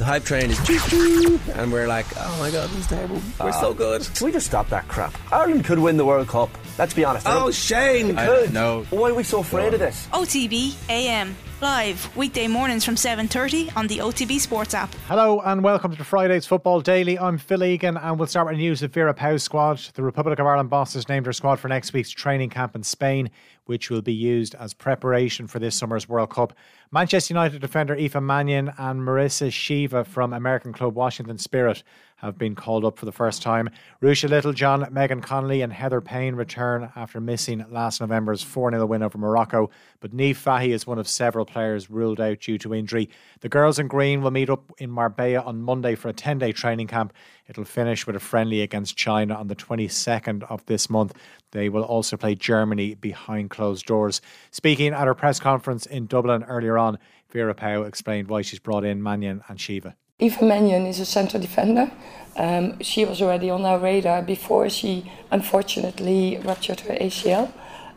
The hype train is choo choo, and we're like, oh my god, this is terrible. We're so good. Can we just stop that crap? Ireland could win the World Cup. Let's be honest. Oh, Shane! Could. no. Why are we so afraid of this? OTB AM live weekday mornings from 7:30 on the OTB Sports app. Hello and welcome to Friday's Football Daily. I'm Phil Egan and we'll start with news of Vera Pauw's squad. The Republic of Ireland boss has named her squad for next week's training camp in Spain, which will be used as preparation for this summer's World Cup. Manchester United defender Aoife Mannion and Marissa Sheva from American club Washington Spirit have been called up for the first time. Ruesha Littlejohn, Megan Connolly, and Heather Payne return after missing last November's 4 0 win over Morocco. But Niamh Fahy is one of several players ruled out due to injury. The girls in green will meet up in Marbella on Monday for a 10 day training camp. It'll finish with a friendly against China on the 22nd of this month. They will also play Germany behind closed doors. Speaking at her press conference in Dublin earlier on, Vera Pauw explained why she's brought in Mannion and Sheva. Aoife Mannion is a central defender. Um, she was already on our radar before she unfortunately ruptured her ACL.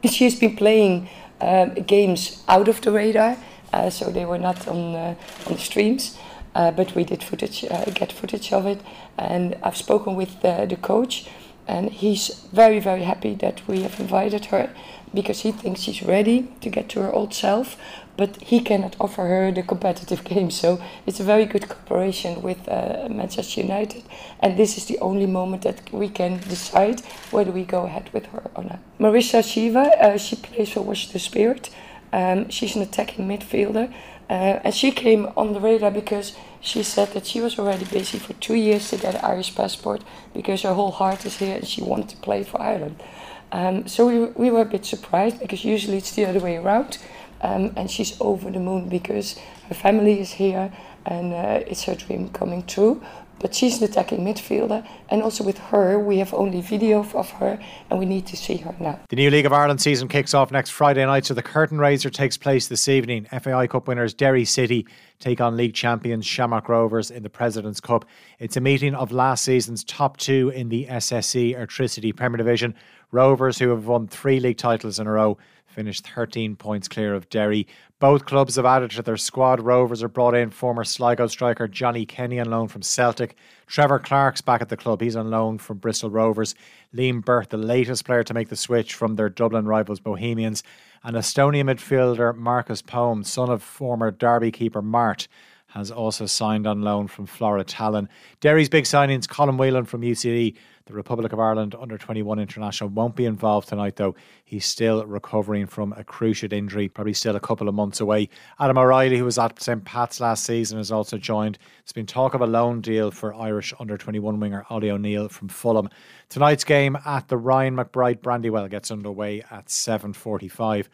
She's been playing um, games out of the radar, uh, so they were not on, uh, on the streams. Uh, but we did footage, uh, get footage of it, and I've spoken with the coach, and he's very, very happy that we have invited her because he thinks she's ready to get to her old self, but he cannot offer her the competitive game. So it's a very good cooperation with uh, Manchester United, and this is the only moment that we can decide whether we go ahead with her or not. Marissa Sheva, uh, she plays for Washington Spirit. Um, she's an attacking midfielder, uh, and she came on the radar because she said that she was already busy for two years to get an Irish passport because her whole heart is here and she wanted to play for Ireland. Um, so we, we were a bit surprised because usually it's the other way around. Um, and she's over the moon because her family is here and uh, it's her dream coming true. But she's an attacking midfielder, and also with her, we have only video of her, and we need to see her now. The new League of Ireland season kicks off next Friday night, so the curtain raiser takes place this evening. FAI Cup winners Derry City take on league champions Shamrock Rovers in the President's Cup. It's a meeting of last season's top two in the SSE Airtricity Premier Division. Rovers, who have won three league titles in a row, finished 13 points clear of Derry. Both clubs have added to their squad. Rovers are brought in former Sligo striker Johnny Kenny on loan from Celtic. Trevor Clarke's back at the club. He's on loan from Bristol Rovers. Liam Burt, the latest player to make the switch from their Dublin rivals Bohemians. And Estonia midfielder Markus Poom, son of former Derby keeper Mart, has also signed on loan from Flora Tallinn. Derry's big signings, Colm Whelan from UCD, the Republic of Ireland under 21 international won't be involved tonight, though. He's still recovering from a cruciate injury, probably still a couple of months away. Adam O'Reilly, who was at St. Pat's last season, has also joined. There's been talk of a loan deal for Irish under 21 winger Ollie O'Neill from Fulham. Tonight's game at the Ryan McBride Brandywell gets underway at 7:45.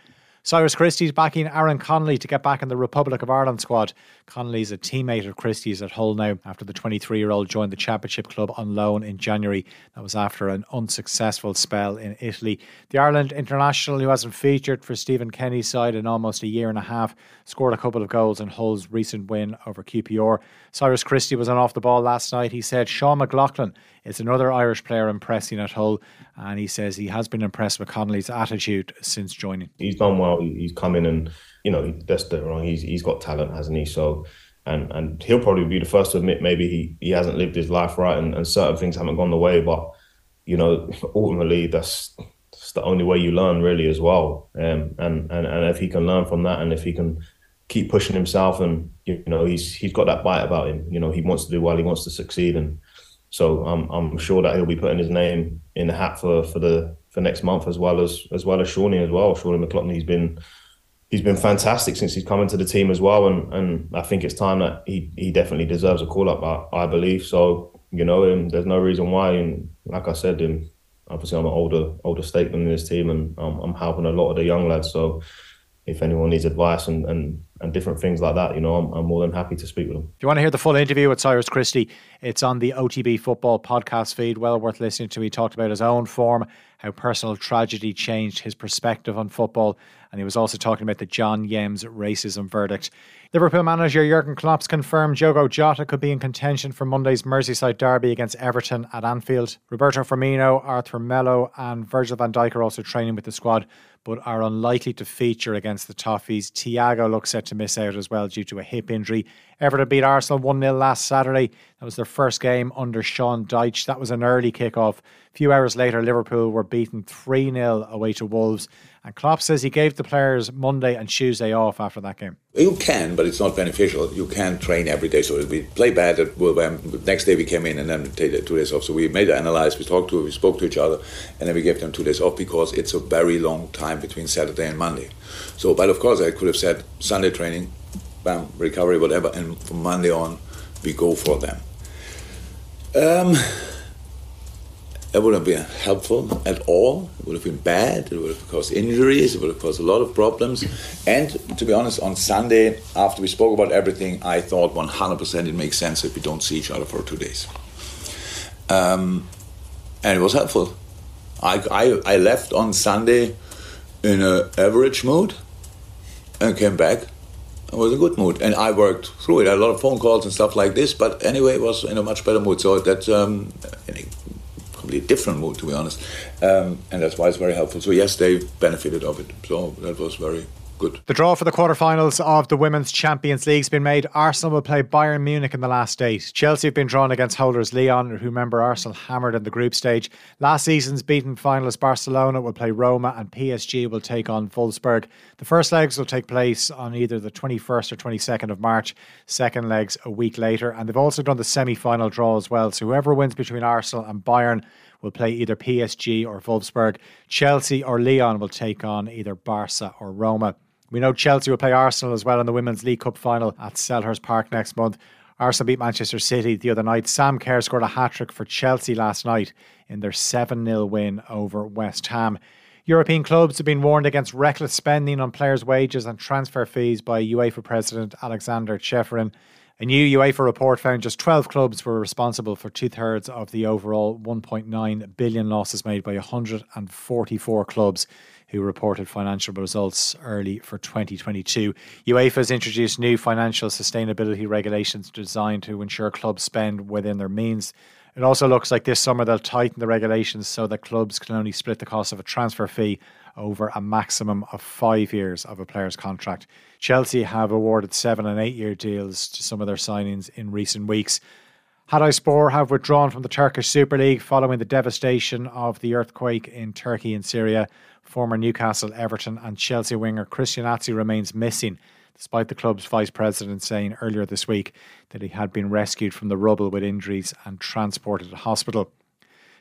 Cyrus Christie's backing Aaron Connolly to get back in the Republic of Ireland squad. Connolly's a teammate of Christie's at Hull now after the 23 year old joined the Championship club on loan in January. That was after an unsuccessful spell in Italy. The Ireland international, who hasn't featured for Stephen Kenny's side in almost a year and a half, scored a couple of goals in Hull's recent win over QPR. Cyrus Christie was on off the ball last night. He said Sean McLoughlin is another Irish player impressing at Hull, and he says he has been impressed with Connolly's attitude since joining. He's done well. He's come in and you know that's the wrong. He's he's got talent, hasn't he? So. And, and he'll probably be the first to admit maybe he, he hasn't lived his life right and, and certain things haven't gone the way. But, you know, ultimately that's, that's the only way you learn really as well. Um, and, and, and if he can learn from that and if he can keep pushing himself and you know he's he's got that bite about him. You know he wants to do well, he wants to succeed, and so I'm I'm sure that he'll be putting his name in the hat for for the for next month as well as as well as Shawnee as well. Shawnee McLoughlin, he's been he's been fantastic since he's come into the team as well, and and I think it's time that he he definitely deserves a call up. I, I believe so. You know, and there's no reason why. And like I said, obviously I'm an older older statement in this team, and I'm, I'm helping a lot of the young lads. So if anyone needs advice and, and, and different things like that, you know, I'm, I'm more than happy to speak with them. If you want to hear the full interview with Cyrus Christie, it's on the OTB Football podcast feed. Well worth listening to. He talked about his own form, how personal tragedy changed his perspective on football, and he was also talking about the John Yems racism verdict. Liverpool manager Jurgen Klopp's confirmed Diogo Jota could be in contention for Monday's Merseyside derby against Everton at Anfield. Roberto Firmino, Arthur Melo, and Virgil van Dijk are also training with the squad, but are unlikely to feature against the Toffees. Thiago looks set to miss out as well due to a hip injury. Everton beat Arsenal 1 0 last Saturday. That was their first game under Sean Dyche. That was an early kick-off. A few hours later, Liverpool were beaten 3 0 away to Wolves. And Klopp says he gave the players Monday and Tuesday off after that game. You can, but it's not beneficial. You can't train every day. So we play bad. Well, next day we came in and then take two days off. So we made an analysis. We talked to, we spoke to each other, and then we gave them two days off because it's a very long time between Saturday and Monday. So, but of course, I could have said Sunday training, bam, recovery, whatever, and from Monday on we go for them. Um, it wouldn't have been helpful at all. It would have been bad. It would have caused injuries. It would have caused a lot of problems. And to be honest, on Sunday, after we spoke about everything, I thought 100% it makes sense if we don't see each other for two days. Um, and it was helpful. I, I, I left on Sunday in an average mood and came back. It was a good mood, and I worked through it. I had a lot of phone calls and stuff like this, but anyway, it was in a much better mood. So that um, different mood, to be honest. Um, and that's why it's very helpful. So, yes, they benefited of it. So, that was very good. The draw for the quarterfinals of the Women's Champions League has been made. Arsenal will play Bayern Munich in the last eight. Chelsea have been drawn against holders Lyon, who remember Arsenal hammered in the group stage. Last season's beaten finalist Barcelona will play Roma, and PSG will take on Wolfsburg. The first legs will take place on either the 21st or 22nd of March, second legs a week later. And they've also done the semi final draw as well. So whoever wins between Arsenal and Bayern will play either PSG or Wolfsburg. Chelsea or Lyon will take on either Barca or Roma. We know Chelsea will play Arsenal as well in the Women's League Cup final at Selhurst Park next month. Arsenal beat Manchester City the other night. Sam Kerr scored a hat trick for Chelsea last night in their 7 0 win over West Ham. European clubs have been warned against reckless spending on players' wages and transfer fees by UEFA President Alexander Ceferin. A new UEFA report found just 12 clubs were responsible for two thirds of the overall 1.9 billion losses made by 144 clubs who reported financial results early for 2022. UEFA has introduced new financial sustainability regulations designed to ensure clubs spend within their means. It also looks like this summer they'll tighten the regulations so that clubs can only split the cost of a transfer fee over a maximum of five years of a player's contract. Chelsea have awarded seven and eight year deals to some of their signings in recent weeks. Hatayspor have withdrawn from the Turkish Super League following the devastation of the earthquake in Turkey and Syria. Former Newcastle, Everton, and Chelsea winger Christian Atsu remains missing, despite the club's vice president saying earlier this week that he had been rescued from the rubble with injuries and transported to hospital.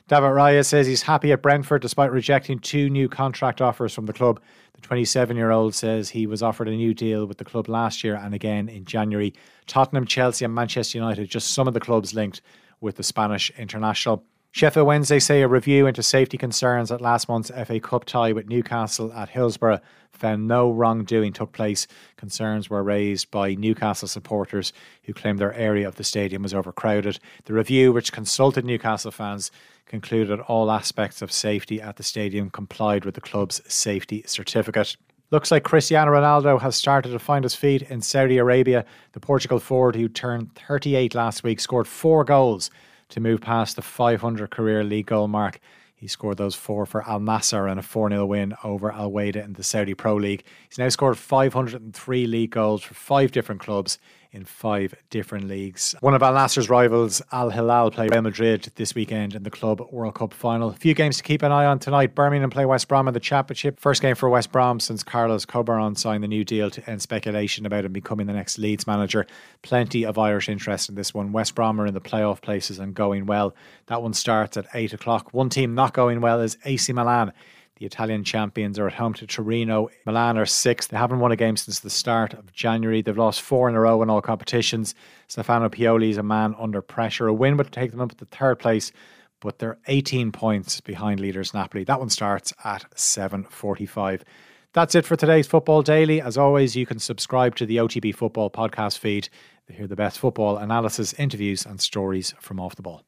David Raya says he's happy at Brentford despite rejecting two new contract offers from the club. The 27 year old says he was offered a new deal with the club last year and again in January. Tottenham, Chelsea, and Manchester United, just some of the clubs linked with the Spanish international. Sheffield Wednesday say a review into safety concerns at last month's FA Cup tie with Newcastle at Hillsborough found no wrongdoing took place. Concerns were raised by Newcastle supporters who claimed their area of the stadium was overcrowded. The review, which consulted Newcastle fans, concluded all aspects of safety at the stadium complied with the club's safety certificate. Looks like Cristiano Ronaldo has started to find his feet in Saudi Arabia. The Portugal forward, who turned 38 last week, scored four goals to move past the 500 career league goal mark. He scored those four for Al Nassr in a 4 0 win over Al Wahda in the Saudi Pro League. He's now scored 503 league goals for five different clubs in five different leagues. One of Al Nassr's rivals, Al Hilal, play Real Madrid this weekend in the Club World Cup final. A few games to keep an eye on tonight. Birmingham play West Brom in the Championship. First game for West Brom since Carlos Corberán signed the new deal to end speculation about him becoming the next Leeds manager. Plenty of Irish interest in this one. West Brom are in the playoff places and going well. That one starts at 8 o'clock. One team not going well is AC Milan. The Italian champions are at home to Torino. Milan are sixth. They haven't won a game since the start of January. They've lost four in a row in all competitions. Stefano Pioli is a man under pressure. A win would take them up to third place, but they're 18 points behind leaders Napoli. That one starts at 7:45. That's it for today's Football Daily. As always, you can subscribe to the OTB Football podcast feed to hear the best football analysis, interviews, and stories from off the ball.